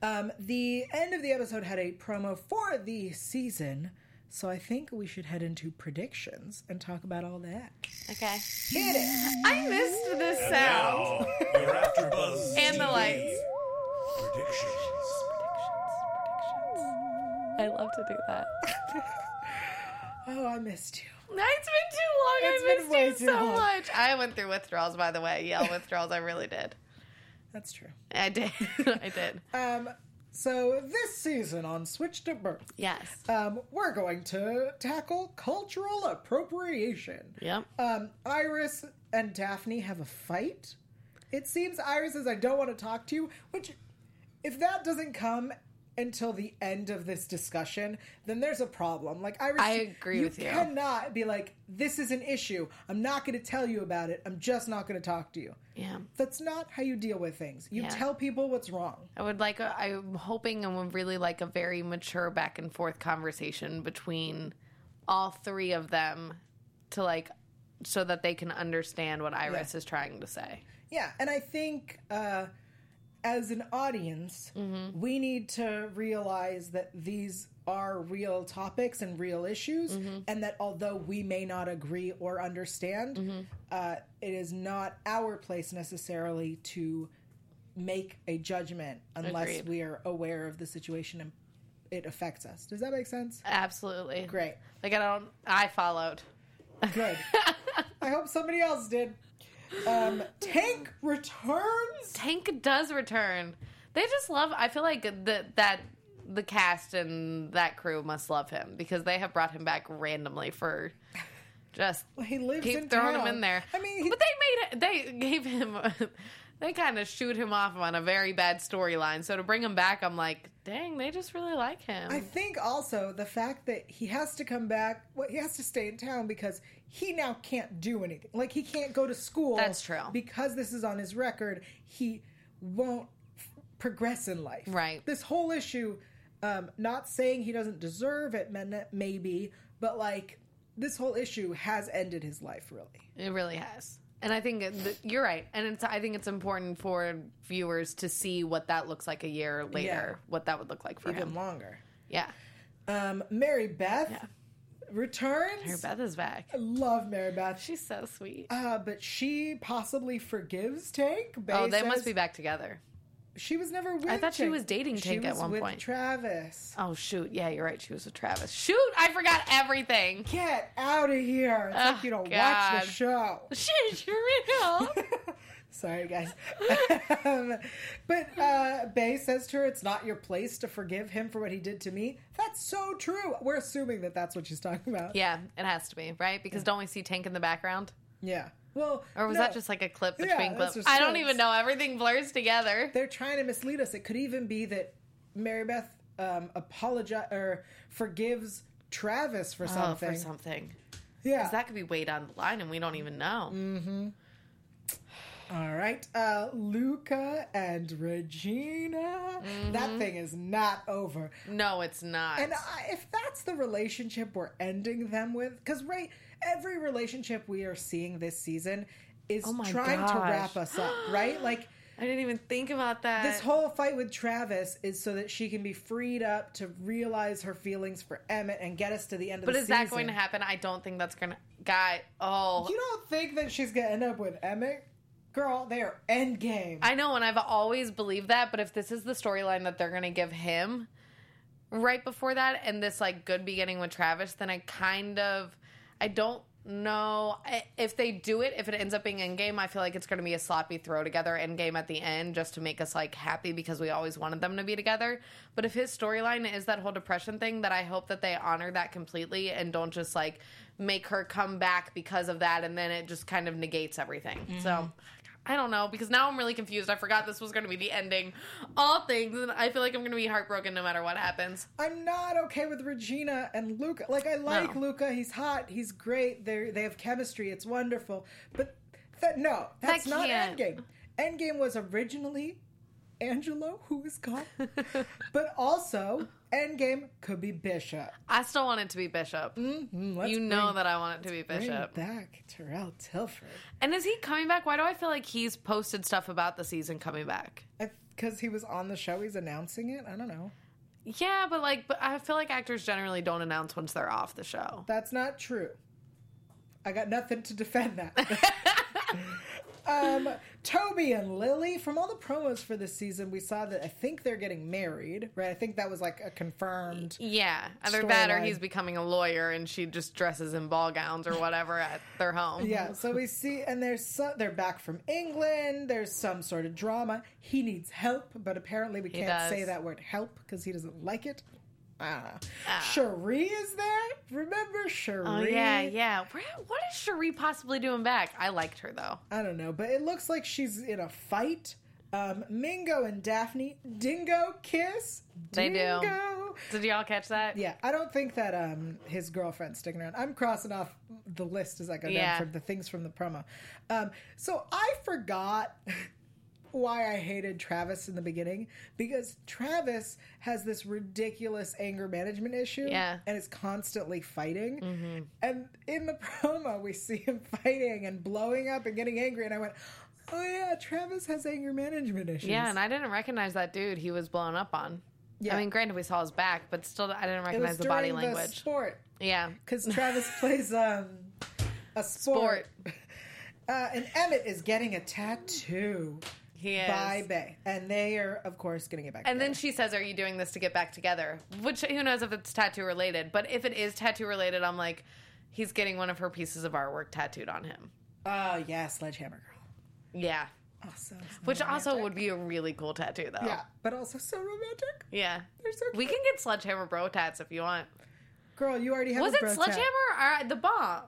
Speaker 1: Um, the end of the episode had a promo for the season, so I think we should head into predictions and talk about all that.
Speaker 3: Okay.
Speaker 1: Hit it!
Speaker 3: I missed this sound
Speaker 4: Now, your AfterBuzz
Speaker 3: and the
Speaker 4: TV
Speaker 3: lights.
Speaker 4: predictions. Predictions. Predictions.
Speaker 3: I love to do that.
Speaker 1: Oh, I missed you.
Speaker 3: No, It's been too long.
Speaker 1: It's
Speaker 3: I
Speaker 1: been
Speaker 3: missed
Speaker 1: way
Speaker 3: you
Speaker 1: too
Speaker 3: so
Speaker 1: long.
Speaker 3: much. I went through withdrawals, by the way. Yeah, withdrawals. I really did.
Speaker 1: That's true.
Speaker 3: I did. I did.
Speaker 1: Um, so this season on Switched at Birth,
Speaker 3: Yes.
Speaker 1: um, we're going to tackle cultural appropriation.
Speaker 3: Yep.
Speaker 1: Um, Iris and Daphne have a fight. It seems Iris says, I don't want to talk to you, which, if that doesn't come until the end of this discussion, then there's a problem. Like, Iris,
Speaker 3: I agree with you.
Speaker 1: You cannot be like, this is an issue. I'm not going to tell you about it. I'm just not going to talk to you.
Speaker 3: Yeah.
Speaker 1: That's not how you deal with things. You
Speaker 3: Yeah.
Speaker 1: tell people what's wrong.
Speaker 3: I would like. A, I'm hoping and would really like a very mature back and forth conversation between all three of them to like, so that they can understand what Iris is trying to say.
Speaker 1: Yeah, and I think uh, as an audience,
Speaker 3: Mm-hmm.
Speaker 1: we need to realize that these are real topics and real issues,
Speaker 3: Mm-hmm.
Speaker 1: and that although we may not agree or understand,
Speaker 3: Mm-hmm.
Speaker 1: uh, it is not our place necessarily to make a judgment unless
Speaker 3: Agreed.
Speaker 1: we are aware of the situation and it affects us. Does that make sense?
Speaker 3: Absolutely.
Speaker 1: Great.
Speaker 3: Like I don't. I followed.
Speaker 1: Good. I hope somebody else did. Um, Tank returns.
Speaker 3: Tank does return. They just love. I feel like the, that the cast and that crew must love him because they have brought him back randomly for just
Speaker 1: Well, he lives
Speaker 3: keep
Speaker 1: in
Speaker 3: throwing
Speaker 1: town.
Speaker 3: him in there.
Speaker 1: I mean, he-
Speaker 3: but they made it. They gave him. They kind of shoot him off on a very bad storyline. So to bring him back, I'm like, dang, they just really like him.
Speaker 1: I think also the fact that he has to come back, well, he has to stay in town because he now can't do anything. Like he can't go to school.
Speaker 3: That's true.
Speaker 1: Because this is on his record, he won't f- progress in life.
Speaker 3: Right.
Speaker 1: This whole issue, um, not saying he doesn't deserve it, maybe, but like this whole issue has ended his life. Really.
Speaker 3: It really has. And I think that you're right. And it's, I think it's important for viewers to see what that looks like a year later,
Speaker 1: Yeah.
Speaker 3: what that would look like for
Speaker 1: Even
Speaker 3: him.
Speaker 1: longer.
Speaker 3: Yeah.
Speaker 1: Um, Mary Beth
Speaker 3: Yeah.
Speaker 1: returns.
Speaker 3: Her Beth is back.
Speaker 1: I love Mary Beth.
Speaker 3: She's so sweet.
Speaker 1: Uh, but she possibly forgives Tank.
Speaker 3: oh,
Speaker 1: Bay
Speaker 3: they must be back together.
Speaker 1: She was never with.
Speaker 3: I thought she was dating Tank at
Speaker 1: was
Speaker 3: one
Speaker 1: with
Speaker 3: point.
Speaker 1: Travis.
Speaker 3: Oh, shoot. Yeah, you're right. She was with Travis. Shoot, I forgot everything.
Speaker 1: Get out of here! It's
Speaker 3: Oh,
Speaker 1: like you don't watch the show.
Speaker 3: Shit, you're real.
Speaker 1: Sorry, guys. um, but uh, Bay says to her, "It's not your place to forgive him for what he did to me." That's so true. We're assuming that that's what she's talking about.
Speaker 3: yeah, it has to be, right? Because don't we see Tank in the background?
Speaker 1: Yeah. Well,
Speaker 3: Or was
Speaker 1: no.
Speaker 3: that just like a clip between
Speaker 1: that's
Speaker 3: clips? I don't even know. Everything blurs together.
Speaker 1: they're trying to mislead us. It could even be that Mary Beth um, apologize or forgives Travis for
Speaker 3: Oh,
Speaker 1: something.
Speaker 3: for something.
Speaker 1: yeah.
Speaker 3: Because that could be way down the line and we don't even know.
Speaker 1: Mm. All right. Uh, Luca and Regina.
Speaker 3: Mm-hmm.
Speaker 1: That thing is not over.
Speaker 3: No, it's not.
Speaker 1: And I, if that's the relationship we're ending them with, because right, every relationship we are seeing this season is
Speaker 3: Oh
Speaker 1: trying to wrap us up, right? Like
Speaker 3: I didn't even think about that.
Speaker 1: this whole fight with Travis is so that she can be freed up to realize her feelings for Emmett and get us to the end of the season.
Speaker 3: but is that going to happen? I don't think that's going to. Guy, oh.
Speaker 1: You don't think that she's gonna end up with Emmett? Girl, they are endgame.
Speaker 3: I know, and I've always believed that, but if this is the storyline that they're going to give him right before that and this like good beginning with Travis, then I kind of I don't know if they do it if it ends up being in endgame i feel like it's going to be a sloppy throw together in endgame at the end just to make us like happy because we always wanted them to be together. But if his storyline is that whole depression thing that i hope that they honor that completely and don't just like make her come back because of that and then it just kind of negates everything. So mm. I don't know because now I'm really confused. I forgot this was going to be the ending. All things, and I feel like I'm going to be heartbroken no matter what happens.
Speaker 1: I'm not okay with Regina and Luca. Like I like
Speaker 3: No.
Speaker 1: Luca. He's hot. He's great. They they have chemistry. It's wonderful. But that no, that's
Speaker 3: That
Speaker 1: not. Endgame. Endgame was originally Angelo, who is gone, but also Endgame could be Bishop.
Speaker 3: I still want it to be Bishop.
Speaker 1: Mm, let's
Speaker 3: you know
Speaker 1: bring-
Speaker 3: that I want it to be Bishop.
Speaker 1: back Terrell Tilford.
Speaker 3: And is he coming back? Why do I feel like he's posted stuff about the season coming back?
Speaker 1: Because he was on the show, he's announcing it. I don't know.
Speaker 3: Yeah, but like, but I feel like actors generally don't announce once they're off the show.
Speaker 1: That's not true. I got nothing to defend that. um, Toby and Lily, from all the promos for this season, we saw that I think they're getting married, right? I think that was like a confirmed.
Speaker 3: Yeah, either that or he's becoming a lawyer and she just dresses in ball gowns or whatever at their home.
Speaker 1: Yeah, so we see, and there's so, they're back from England. There's some sort of drama. He needs help, but apparently we can't say that word help because he doesn't like it. Ah.
Speaker 3: Ah.
Speaker 1: Cherie is there. Remember Cherie?
Speaker 3: Oh yeah, yeah. Where, what is Cherie possibly doing back? I liked her though.
Speaker 1: I don't know, but it looks like she's in a fight. Um, Mingo and Daphne, Dingo kiss.
Speaker 3: They do. Did y'all catch that?
Speaker 1: Yeah, I don't think that um, his girlfriend's sticking around. I'm crossing off the list as I go
Speaker 3: Yeah.
Speaker 1: down for the things from the promo. Um, so I forgot why I hated Travis in the beginning because Travis has this ridiculous anger management issue
Speaker 3: Yeah. Mm-hmm.
Speaker 1: and is constantly fighting. And in the promo, we see him fighting and blowing up and getting angry. And I went, oh, yeah, Travis has anger management issues.
Speaker 3: Yeah, and I didn't recognize that dude he was blown up on.
Speaker 1: Yeah.
Speaker 3: I mean, granted, we saw his back, but still, I didn't recognize the body
Speaker 1: during the
Speaker 3: language.
Speaker 1: sport.
Speaker 3: yeah.
Speaker 1: because Travis plays um, a sport. Uh, and Emmett is getting a tattoo
Speaker 3: He is.
Speaker 1: by Bay, and they are, of course, going to get back.
Speaker 3: And then she says, "Are you doing this to get back together?" Which who knows if it's tattoo related, but if it is tattoo related, I'm like, he's getting one of her pieces of artwork tattooed on him.
Speaker 1: oh yeah, Sledgehammer Girl.
Speaker 3: Yeah, oh,
Speaker 1: Awesome.
Speaker 3: which also would be a really cool tattoo, though.
Speaker 1: yeah, but also so romantic.
Speaker 3: yeah.
Speaker 1: They're so
Speaker 3: We can get sledgehammer bro tats if you want.
Speaker 1: Girl, you already have.
Speaker 3: Was it
Speaker 1: bro tat.
Speaker 3: sledgehammer or the bomb?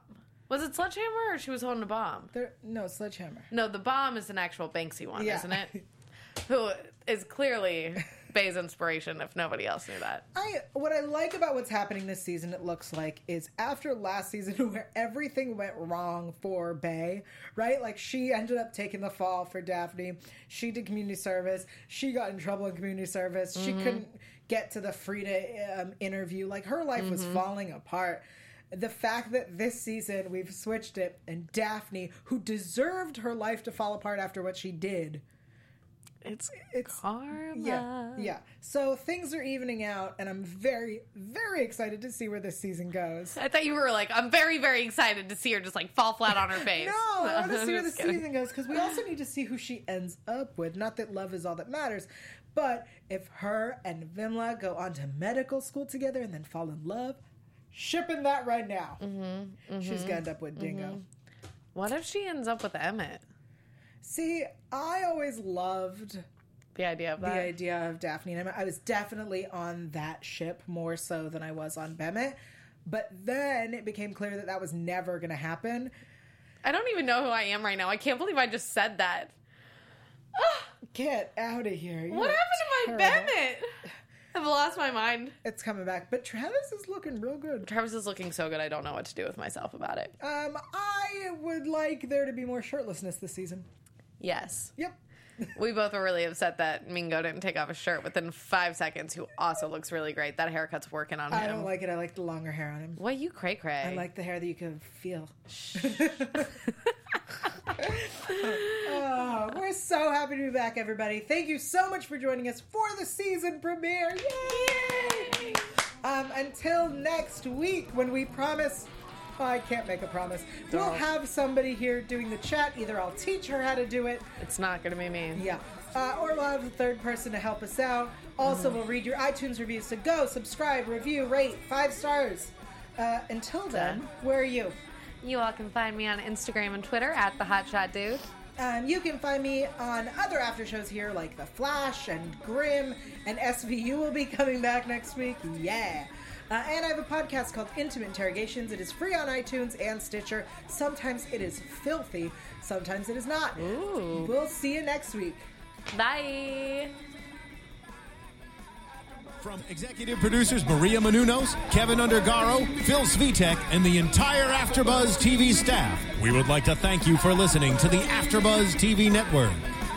Speaker 3: Was it sledgehammer or she was holding a bomb?
Speaker 1: There, no, Sledgehammer.
Speaker 3: No, the bomb is an actual Banksy one,
Speaker 1: Yeah.
Speaker 3: isn't it? Who is clearly Bay's inspiration, if nobody else knew that.
Speaker 1: I what I like about what's happening this season, it looks like, is after last season where everything went wrong for Bay, right? Like she ended up taking the fall for Daphne. She did community service. She got in trouble in community service. She couldn't get to the Frida um, interview. Like her life was falling apart. The fact that this season we've switched it and Daphne, who deserved her life to fall apart after what she did,
Speaker 3: It's
Speaker 1: it's
Speaker 3: karma.
Speaker 1: yeah, yeah. So things are evening out, and I'm very, very excited to see where this season goes.
Speaker 3: I thought you were like, I'm very, very excited to see her just like fall flat on her face.
Speaker 1: No, I want to see where the
Speaker 3: kidding.
Speaker 1: season goes because we also need to see who she ends up with. Not that love is all that matters, but if her and Vimla go on to medical school together and then fall in love, shipping that right now.
Speaker 3: Mm-hmm,
Speaker 1: She's gonna end up with Dingo.
Speaker 3: What if she ends up with Emmett?
Speaker 1: See, I always loved
Speaker 3: The idea of
Speaker 1: the idea of Daphne and Emmett. I was definitely on that ship more so than I was on Bemet. But then it became clear that that was never going to happen.
Speaker 3: I don't even know who I am right now. I can't believe I just said that.
Speaker 1: Get out of here. You
Speaker 3: What happened to my
Speaker 1: terrible.
Speaker 3: I've lost my mind.
Speaker 1: It's coming back. But Travis is looking real good.
Speaker 3: Travis is looking so good. I don't know what to do with myself about it.
Speaker 1: Um, I would like there to be more shirtlessness this season.
Speaker 3: Yes.
Speaker 1: Yep.
Speaker 3: We both were really upset that Mingo didn't take off his shirt within five seconds, who also looks really great. That haircut's working on him.
Speaker 1: I don't like it. I like the longer hair on him.
Speaker 3: What you cray cray?
Speaker 1: I like the hair that you can feel. oh, we're so happy to be back, everybody. Thank you so much for joining us for the season premiere. Yay! Um, until next week, when we promise. I can't make a promise. We'll have somebody here doing the chat. Either I'll teach her how to do it,
Speaker 3: It's not going to be me.
Speaker 1: yeah. Uh, or we'll have a third person to help us out. Also, we'll read your iTunes reviews. So go, subscribe, review, rate, five stars. Uh, until then, where are you?
Speaker 3: You all can find me on Instagram and Twitter at the Hotshot Dude.
Speaker 1: Um, you can find me on other after shows here like The Flash and Grimm, and SVU will be coming back next week. Yeah. Uh, and I have a podcast called Intimate Interrogations. It is free on iTunes and Stitcher. Sometimes it is filthy, sometimes it is not.
Speaker 3: Ooh.
Speaker 1: We'll see you next week.
Speaker 3: Bye.
Speaker 2: From executive producers Maria Menounos, Kevin Undergaro, Phil Svitek, and the entire AfterBuzz TV staff, we would like to thank you for listening to the AfterBuzz TV network.